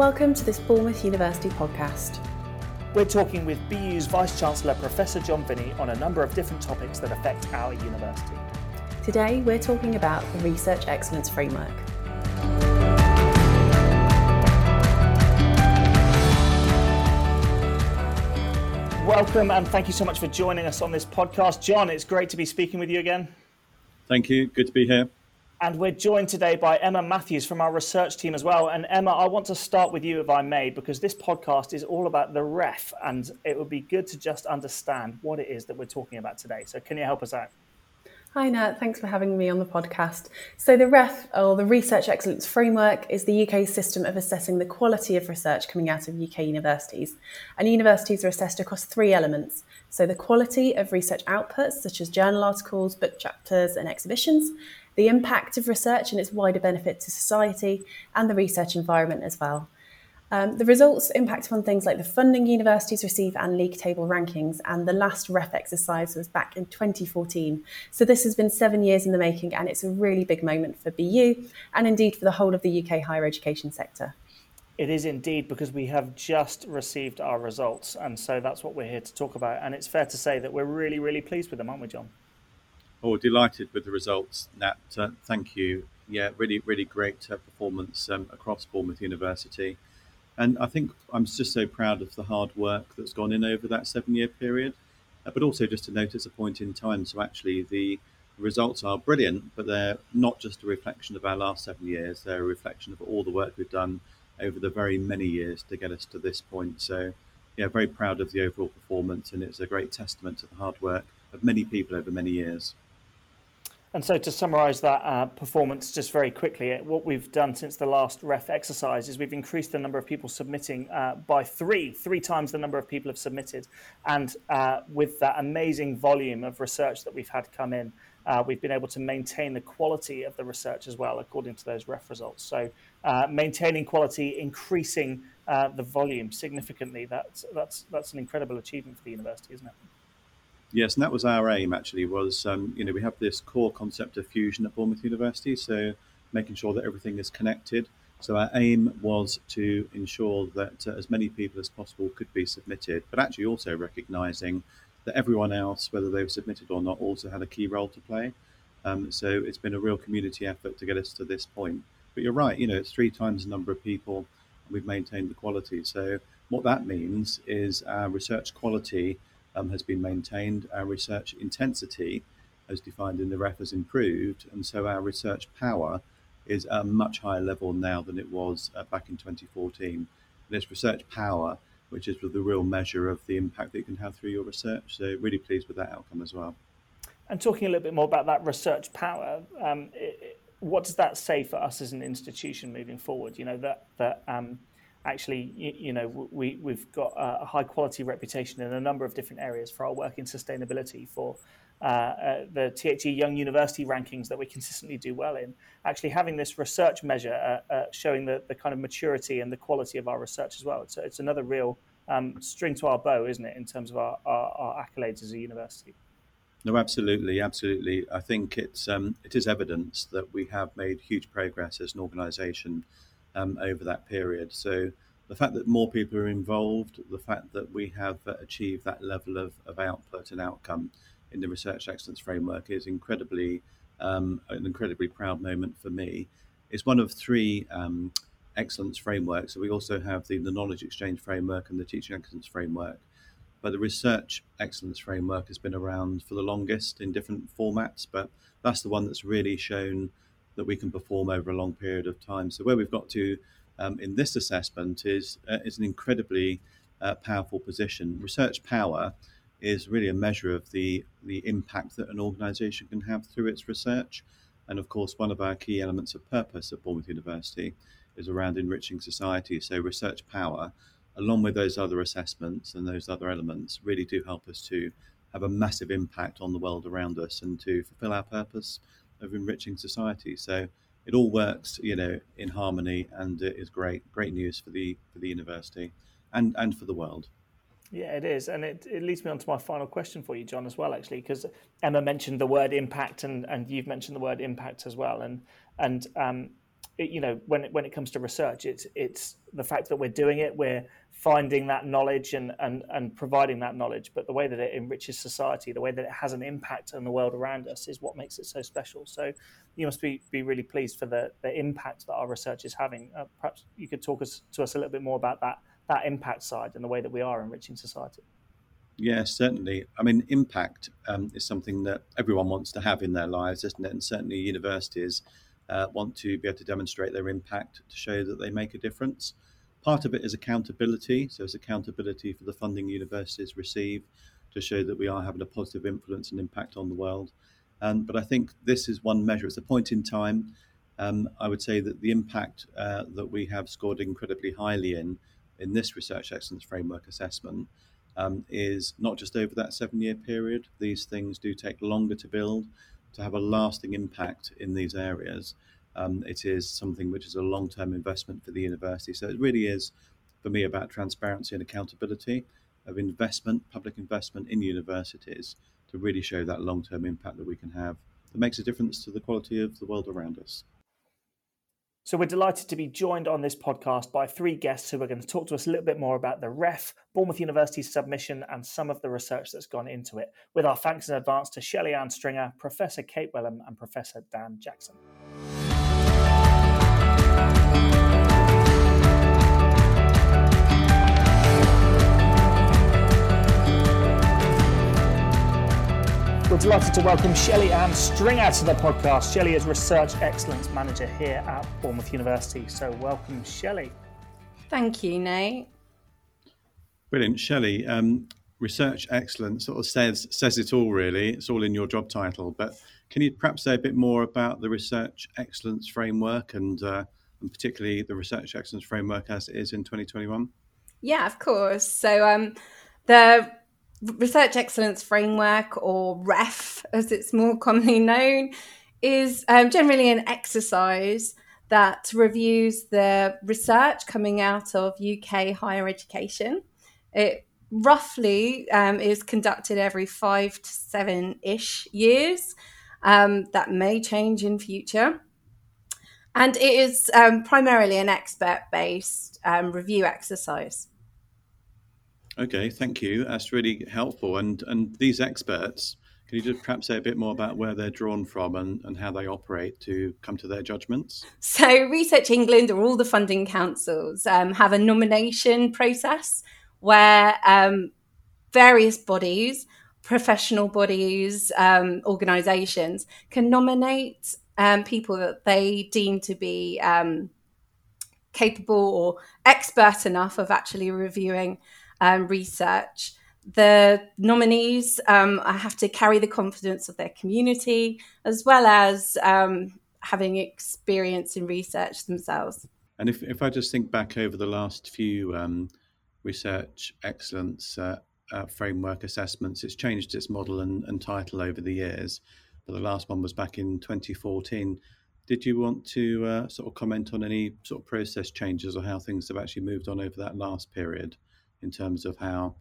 Welcome to this Bournemouth University podcast. We're talking with BU's Vice Chancellor Professor John Vinney on a number of different topics that affect our university. Today we're talking about the Research Excellence Framework. Welcome and thank you so much for joining us on this podcast. John, it's great to be speaking with you again. Thank you. Good to be here. And we're joined today by Emma Matthews from our research team as well. And Emma, I want to start with you, if I may, because this podcast is all about the REF, and it would be good to just understand what it is that we're talking about today. So, can you help us out? Hi, Nat. Thanks for having me on the podcast. So, the REF, or the Research Excellence Framework, is the UK's system of assessing the quality of research coming out of UK universities. And universities are assessed across three elements. So, the quality of research outputs, such as journal articles, book chapters, and exhibitions, the impact of research and its wider benefit to society, and the research environment as well. Um, the results impact upon things like the funding universities receive and league table rankings, and the last REF exercise was back in 2014. So this has been seven years in the making, and it's a really big moment for BU and indeed for the whole of the UK higher education sector. It is indeed because we have just received our results, and so that's what we're here to talk about. And it's fair to say that we're really, really pleased with them, aren't we, John? Oh, delighted with the results, Nat. Uh, thank you. Yeah, really, really great uh, performance um, across Bournemouth University. And I think I'm just so proud of the hard work that's gone in over that seven year period. Uh, but also, just to notice a point in time. So, actually, the results are brilliant, but they're not just a reflection of our last seven years, they're a reflection of all the work we've done over the very many years to get us to this point. So, yeah, very proud of the overall performance, and it's a great testament to the hard work of many people over many years. And so, to summarise that uh, performance just very quickly, uh, what we've done since the last REF exercise is we've increased the number of people submitting uh, by three, three times the number of people have submitted. And uh, with that amazing volume of research that we've had come in, uh, we've been able to maintain the quality of the research as well, according to those REF results. So, uh, maintaining quality, increasing the volume significantly, that's, that's, that's an incredible achievement for the university, isn't it? Yes, and that was our aim. Actually, was um, you know we have this core concept of fusion at Bournemouth University, so making sure that everything is connected. So our aim was to ensure that uh, as many people as possible could be submitted, but actually also recognising that everyone else, whether they've submitted or not, also had a key role to play. Um, so it's been a real community effort to get us to this point. But you're right, you know, it's three times the number of people, and we've maintained the quality. So what that means is our research quality um, has been maintained. Our research intensity, as defined in the REF, has improved, and so our research power is at a much higher level now than it was uh, back in 2014. And it's research power, which is the real measure of the impact that you can have through your research. So, really pleased with that outcome as well. And talking a little bit more about that research power, um, it, what does that say for us as an institution moving forward? You know that that um, actually, you, know, we, we've got a high quality reputation in a number of different areas for our work in sustainability, for uh, uh, the THE Young University rankings that we consistently do well in. Actually, having this research measure uh, uh, showing the, the kind of maturity and the quality of our research as well. It's, it's another real um, string to our bow, isn't it, in terms of our, our, our accolades as a university? No, absolutely, absolutely. I think it's um, it is evidence that we have made huge progress as an organisation um, over that period. So the fact that more people are involved, the fact that we have uh, achieved that level of, of output and outcome in the research excellence framework is incredibly um, an incredibly proud moment for me. It's one of three um, excellence frameworks. So we also have the, the knowledge exchange framework and the teaching excellence framework. But the research excellence framework has been around for the longest in different formats, but that's the one that's really shown that we can perform over a long period of time. So where we've got to um, in this assessment is uh, is an incredibly uh, powerful position. Research power is really a measure of the the impact that an organisation can have through its research, and of course, one of our key elements of purpose at Bournemouth University is around enriching society. So research power, along with those other assessments and those other elements, really do help us to have a massive impact on the world around us and to fulfil our purpose of enriching society. So it all works, you know, in harmony, and it is great, great news for the for the university and and for the world. Yeah, it is, and it, it leads me on to my final question for you, John, as well, actually, because Emma mentioned the word impact, and, and you've mentioned the word impact as well, and and um, you know, when it, when it comes to research, it's it's the fact that we're doing it, we're finding that knowledge and, and and providing that knowledge. But the way that it enriches society, the way that it has an impact on the world around us, is what makes it so special. So, you must be be really pleased for the the impact that our research is having. Uh, perhaps you could talk us to us a little bit more about that that impact side and the way that we are enriching society. Yes, certainly. I mean, impact um, is something that everyone wants to have in their lives, isn't it? And certainly universities uh, want to be able to demonstrate their impact to show that they make a difference. Part of it is accountability. So it's accountability for the funding universities receive to show that we are having a positive influence and impact on the world. Um, but I think this is one measure. It's a point in time. Um, I would say that the impact uh, that we have scored incredibly highly in in this research excellence framework assessment um, is not just over that seven year period. These things do take longer to build, to have a lasting impact in these areas. Um, it is something which is a long term investment for the university. So it really is, for me, about transparency and accountability of investment, public investment in universities to really show that long term impact that we can have that makes a difference to the quality of the world around us. So we're delighted to be joined on this podcast by three guests who are going to talk to us a little bit more about the REF, Bournemouth University's submission, and some of the research that's gone into it. With our thanks in advance to Shelley Ann Stringer, Professor Kate Welham, and Professor Dan Jackson. Delighted to welcome Shelley Ann Stringer to the podcast. Shelley is Research Excellence Manager here at Bournemouth University. So, welcome, Shelley. Thank you, Nate. Brilliant. Shelley, um, Research Excellence sort of says, says it all, really. It's all in your job title. But can you perhaps say a bit more about the Research Excellence Framework and, uh, and particularly the Research Excellence Framework as it is in 2021? Yeah, of course. So, um, the Research Excellence Framework, or REF as it's more commonly known, is um, generally an exercise that reviews the research coming out of UK higher education. It roughly um, is conducted every five to seven ish years. Um, that may change in future. And it is um, primarily an expert based um, review exercise. Okay, thank you. That's really helpful. And and these experts, can you just perhaps say a bit more about where they're drawn from and, and how they operate to come to their judgments? So, Research England or all the funding councils um, have a nomination process where um, various bodies, professional bodies, um, organisations can nominate um, people that they deem to be um, capable or expert enough of actually reviewing um, research. The nominees um, have to carry the confidence of their community as well as um, having experience in research themselves. And if, if I just think back over the last few um, research excellence uh, uh, framework assessments, it's changed its model and, and title over the years. But the last one was back in 2014 did you want to uh, sort of comment on any sort of process changes or how things have actually moved on over that last period? In terms of how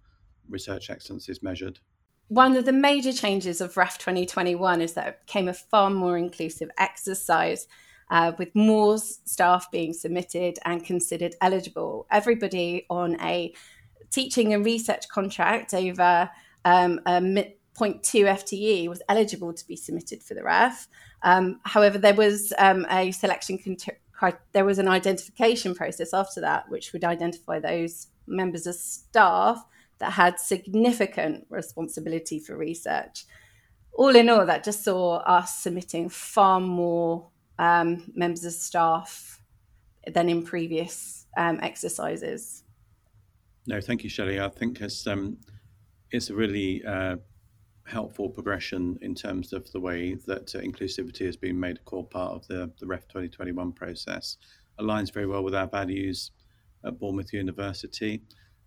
research excellence is measured? One of the major changes of REF 2021 is that it became a far more inclusive exercise. Uh, with more staff being submitted and considered eligible. Everybody on a teaching and research contract over um, a 0.2 FTE was eligible to be submitted for the REF. Um, however, there was um, a selection, there was an identification process after that, which would identify those members of staff that had significant responsibility for research. All in all, that just saw us submitting far more um, members of staff than in previous um, exercises. No, thank you, Shelley. I think it's um, it's a really uh, helpful progression in terms of the way that uh, inclusivity has been made a core part of the the REF 2021 process. Aligns very well with our values at Bournemouth University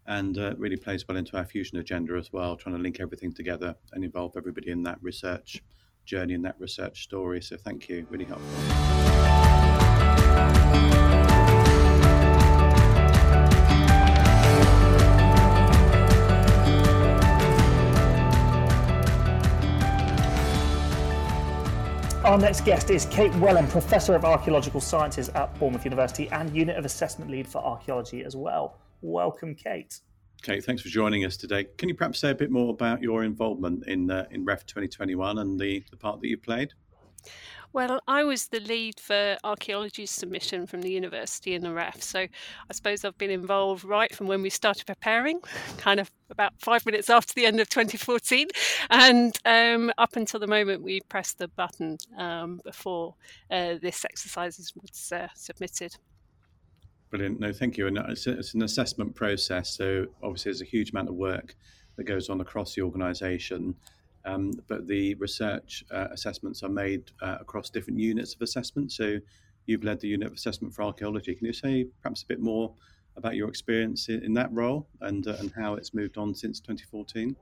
and uh, really plays well into our fusion agenda as well, trying to link everything together and involve everybody in that research journey and that research story. So thank you, really helpful. Our next guest is Kate Welham, Professor of Archaeological Sciences at Bournemouth University and Unit of Assessment Lead for Archaeology as well. Welcome, Kate. Kate, thanks for joining us today. Can you perhaps say a bit more about your involvement in uh, in REF 2021 and the, the part that you played? Well, I was the lead for archaeology submission from the university in the REF. So I suppose I've been involved right from when we started preparing, kind of about five minutes after the end of 2014, and um, up until the moment we pressed the button um, before uh, this exercise was uh, submitted. Brilliant. No, thank you. And it's, a, it's, an assessment process. So obviously, there's a huge amount of work that goes on across the organisation. Um, but the research uh, assessments are made uh, across different units of assessment. So you've led the unit of assessment for archaeology. Can you say perhaps a bit more about your experience in, in that role and, uh, and how it's moved on since 2014?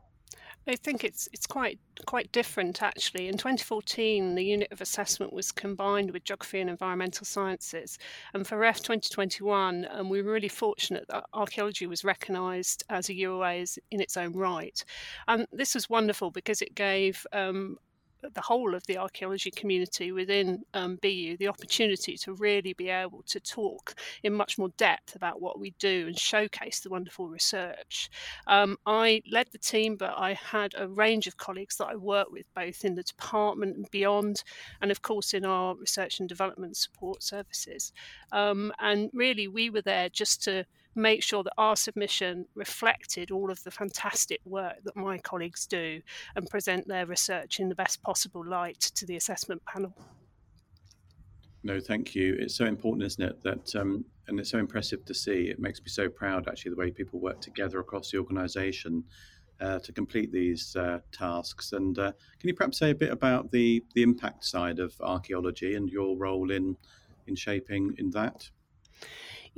I think it's it's quite quite different actually. In 2014, the unit of assessment was combined with geography and environmental sciences, and for REF 2021, um, we were really fortunate that archaeology was recognised as a UOA in its own right, and this was wonderful because it gave um, the whole of the archaeology community within um, BU the opportunity to really be able to talk in much more depth about what we do and showcase the wonderful research. Um, I led the team, but I had a range of colleagues that I worked with both in the department and beyond, and of course in our research and development support services. Um, and really, we were there just to make sure that our submission reflected all of the fantastic work that my colleagues do and present their research in the best possible light to the assessment panel. No, thank you. It's so important, isn't it? That um, and it's so impressive to see. It makes me so proud, actually, the way people work together across the organisation uh, to complete these uh, tasks. And uh, can you perhaps say a bit about the the impact side of archaeology and your role in in shaping in that?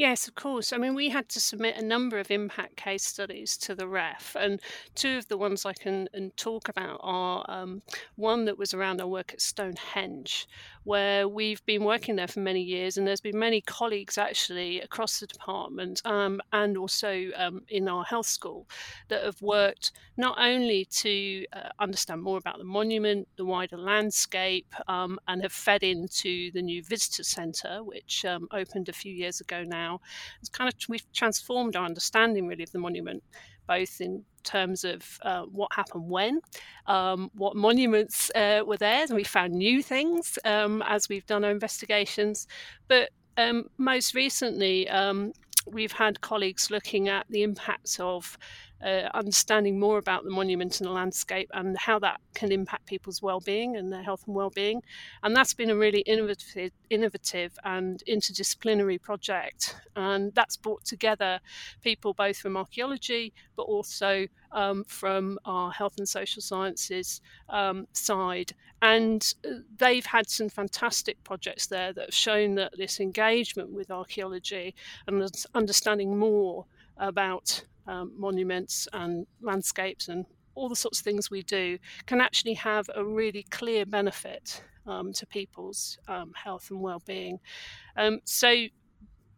Yes, of course. I mean, we had to submit a number of impact case studies to the REF, and two of the ones I can talk about are um, one that was around our work at Stonehenge, where we've been working there for many years, and there's been many colleagues actually across the department um, and also um, in our health school that have worked not only to uh, understand more about the monument, the wider landscape, um, and have fed into the new visitor centre, which um, opened a few years ago now now. It's kind of we've transformed our understanding really of the monument, both in terms of uh, what happened when, um, what monuments uh, were there, and we found new things um, as we've done our investigations. But um, most recently, um, we've had colleagues looking at the impacts of uh, understanding more about the monument and the landscape and how that can impact people's well-being and their health and well-being. And that's been a really innovative, innovative and interdisciplinary project. And that's brought together people both from archaeology, but also um, from our health and social sciences um, side. And uh, they've had some fantastic projects there that have shown that this engagement with archaeology and understanding more about um, monuments and landscapes and all the sorts of things we do can actually have a really clear benefit um, to people's um, health and well-being. Um, so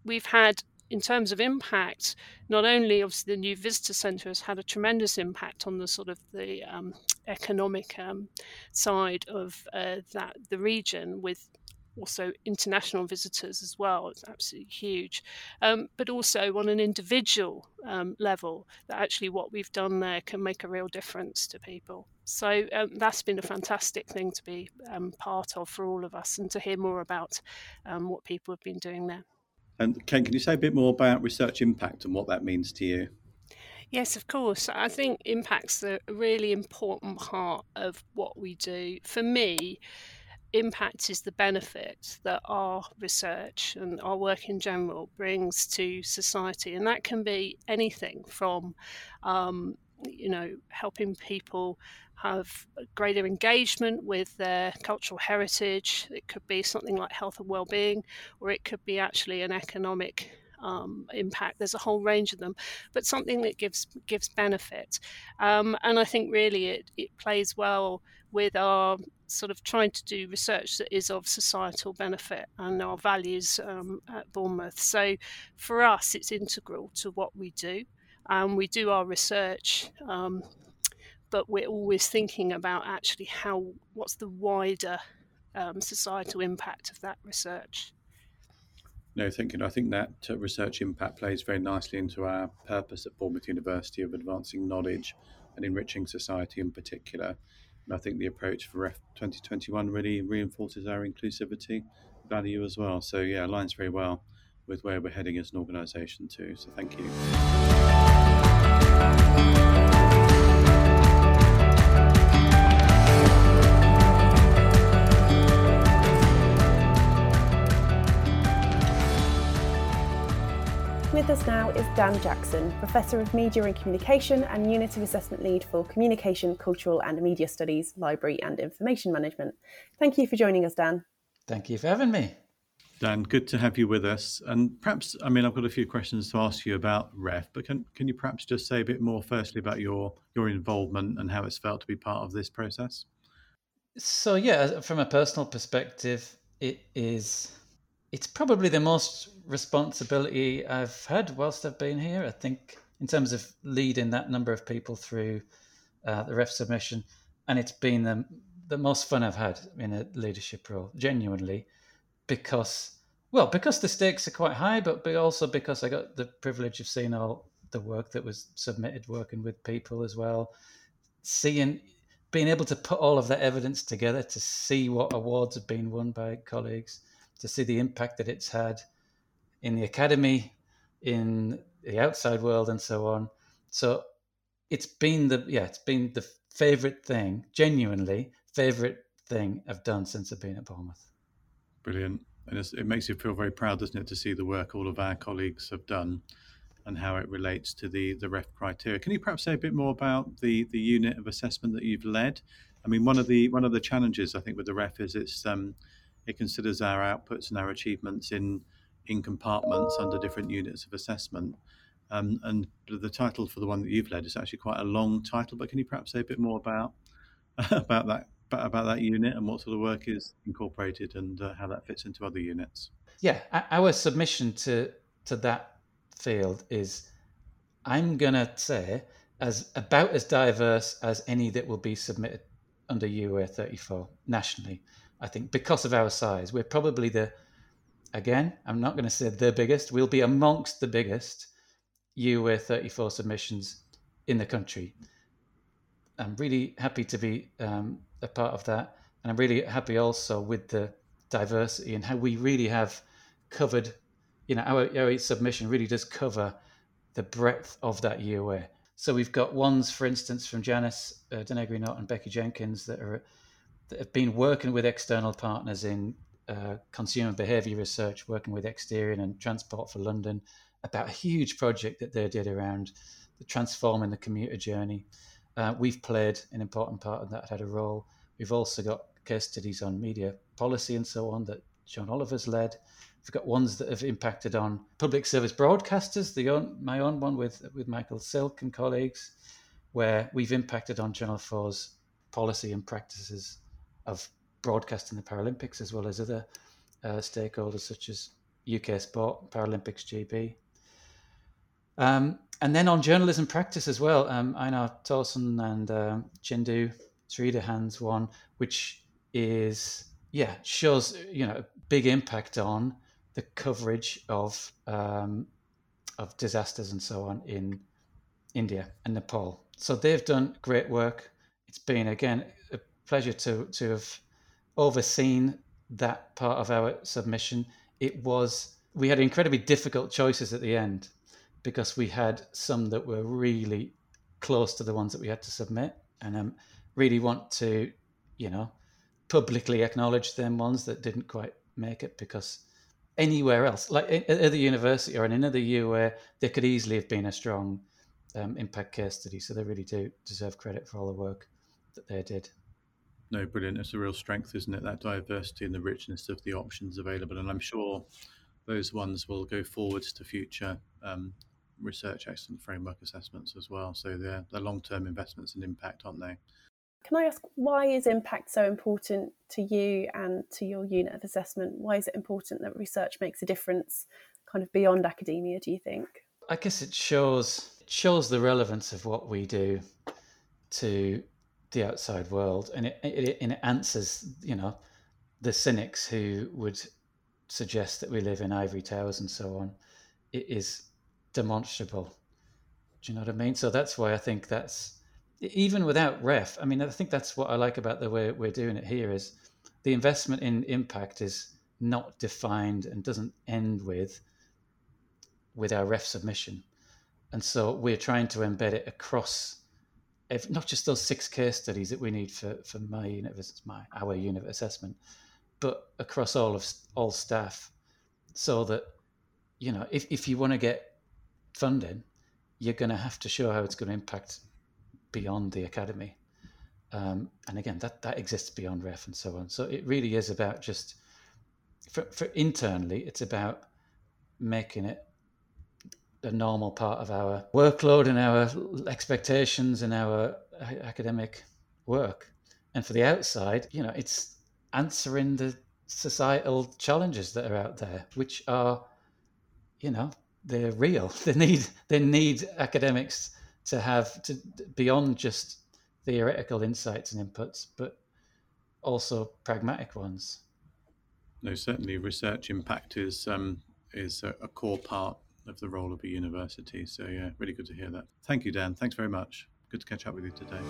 we've had in terms of impact, not only obviously the new visitor centre has had a tremendous impact on the sort of the um, economic um, side of uh, that the region with also international visitors as well. It's absolutely huge. Um, but also on an individual um, level, that actually what we've done there can make a real difference to people. So um, that's been a fantastic thing to be um, part of for all of us and to hear more about um, what people have been doing there. And Ken, can you say a bit more about research impact and what that means to you? Yes, of course. I think impact's a really important part of what we do. For me, impact is the benefit that our research and our work in general brings to society. And that can be anything from, um, you know, helping people have greater engagement with their cultural heritage. It could be something like health and well-being, or it could be actually an economic um, impact. There's a whole range of them, but something that gives gives benefit. Um, and I think really it, it plays well with our sort of trying to do research that is of societal benefit and our values um, at Bournemouth. So for us, it's integral to what we do. Um, we do our research, um, but we're always thinking about actually how what's the wider um, societal impact of that research. No, thank you. I think that uh, research impact plays very nicely into our purpose at Bournemouth University of advancing knowledge and enriching society in particular. I think the approach for REF 2021 really reinforces our inclusivity value as well. So, yeah, aligns very well with where we're heading as an organisation, too. So, thank you. Dan Jackson, Professor of Media and Communication and Unit of Assessment Lead for Communication, Cultural and Media Studies, Library and Information Management. Thank you for joining us, Dan. Thank you for having me. Dan, good to have you with us. And perhaps, I mean, I've got a few questions to ask you about REF, but can, can you perhaps just say a bit more, firstly, about your, your involvement and how it's felt to be part of this process? So, yeah, from a personal perspective, it is it's probably the most responsibility I've had whilst I've been here. I think in terms of leading that number of people through uh, the ref submission, and it's been the the most fun I've had in a leadership role, genuinely, because well, because the stakes are quite high, but, but also because I got the privilege of seeing all the work that was submitted, working with people as well, seeing being able to put all of that evidence together to see what awards have been won by colleagues to see the impact that it's had in the academy, in the outside world, and so on. So it's been the yeah, it's been the favorite thing, genuinely favorite thing I've done since I've been at Bournemouth. Brilliant, and it makes you feel very proud, doesn't it, to see the work all of our colleagues have done and how it relates to the the REF criteria. Can you perhaps say a bit more about the the unit of assessment that you've led? I mean, one of the one of the challenges I think with the REF is it's um, it considers our outputs and our achievements in in compartments under different units of assessment. Um, and the title for the one that you've led is actually quite a long title. But can you perhaps say a bit more about about that about that unit and what sort of work is incorporated and uh, how that fits into other units? Yeah, our submission to to that field is, I'm gonna say, as about as diverse as any that will be submitted under UA 34 nationally. I think because of our size, we're probably the, again, I'm not going to say the biggest, we'll be amongst the biggest UA 34 submissions in the country. I'm really happy to be um, a part of that. And I'm really happy also with the diversity and how we really have covered, you know, our, our submission really does cover the breadth of that UA. So we've got ones, for instance, from Janice uh, Denegri and Becky Jenkins that are that have been working with external partners in uh, consumer behaviour research, working with Exterion and Transport for London about a huge project that they did around the transforming the commuter journey. Uh, we've played an important part of that, had a role. We've also got case studies on media policy and so on that John Oliver's led. We've got ones that have impacted on public service broadcasters, the own, my own one with, with Michael Silk and colleagues, where we've impacted on Channel 4's policy and practices of broadcasting the Paralympics as well as other uh, stakeholders such as UK Sport, Paralympics GB. Um, and then on journalism practice as well, um, Einar Thorsen and um, Chindu Sreedharan's one, which is, yeah, shows, you know, a big impact on the coverage of um, of disasters and so on in India and Nepal. So they've done great work. It's been, again, a pleasure to to have overseen that part of our submission. It was we had incredibly difficult choices at the end because we had some that were really close to the ones that we had to submit, and um, really want to, you know, publicly acknowledge them ones that didn't quite make it because anywhere else, like at the university or in another year where there could easily have been a strong um, impact case study. So they really do deserve credit for all the work that they did. No, brilliant. It's a real strength, isn't it? That diversity and the richness of the options available. And I'm sure those ones will go forwards to future um, research excellence framework assessments as well. So they're, they're long term investments and impact, aren't they? Can I ask why is impact so important to you and to your unit of assessment? Why is it important that research makes a difference kind of beyond academia, do you think? I guess it shows it shows the relevance of what we do to the outside world, and it, it, it answers, you know, the cynics who would suggest that we live in ivory towers and so on, it is demonstrable. Do you know what I mean? So that's why I think that's even without ref. I mean, I think that's what I like about the way we're doing it here is the investment in impact is not defined and doesn't end with with our ref submission. And so we're trying to embed it across not just those six case studies that we need for, for my unit, my our unit assessment, but across all of all staff, so that you know if, if you want to get funding, you're going to have to show how it's going to impact beyond the academy. Um, and again, that that exists beyond ref and so on. So it really is about just for, for internally, it's about making it a normal part of our workload and our expectations and our academic work. And for the outside, you know, it's answering the societal challenges that are out there, which are, you know, they're real. They need they need academics to have to beyond just theoretical insights and inputs, but also pragmatic ones. No, certainly research impact is um, is a, a core part of the role of a university. So yeah, really good to hear that. Thank you, Dan. Thanks very much. Good to catch up with you today.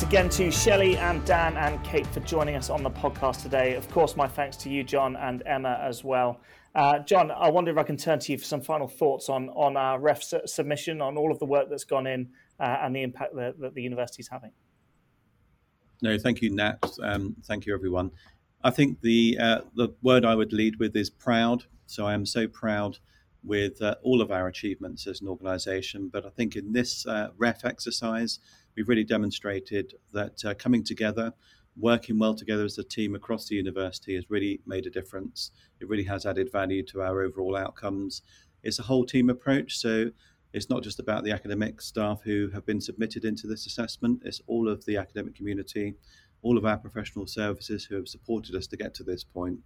Thanks again to Shelley and Dan and Kate for joining us on the podcast today. Of course, my thanks to you, John and Emma, as well. Uh, John, I wonder if I can turn to you for some final thoughts on on our ref su- submission, on all of the work that's gone in, uh, and the impact that, that the university is having. No, thank you, Nat. Um, thank you, everyone. I think the uh, the word I would lead with is proud. So I am so proud with uh, all of our achievements as an organisation. But I think in this uh, ref exercise, we've really demonstrated that uh, coming together working well together as a team across the university has really made a difference. It really has added value to our overall outcomes. It's a whole team approach, so it's not just about the academic staff who have been submitted into this assessment, it's all of the academic community, all of our professional services who have supported us to get to this point.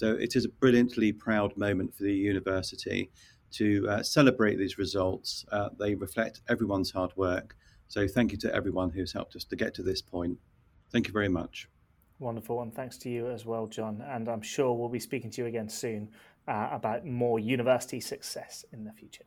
So it is a brilliantly proud moment for the university to uh, celebrate these results. Uh, they reflect everyone's hard work. So thank you to everyone who's helped us to get to this point. Thank you very much. Wonderful, and thanks to you as well, John. And I'm sure we'll be speaking to you again soon uh, about more university success in the future.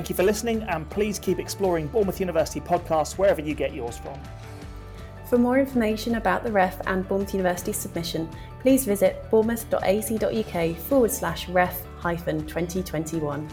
Thank you for listening, and please keep exploring Bournemouth University podcasts wherever you get yours from. For more information about the REF and Bournemouth University submission, please visit bournemouth.ac.uk forward slash ref hyphen 2021.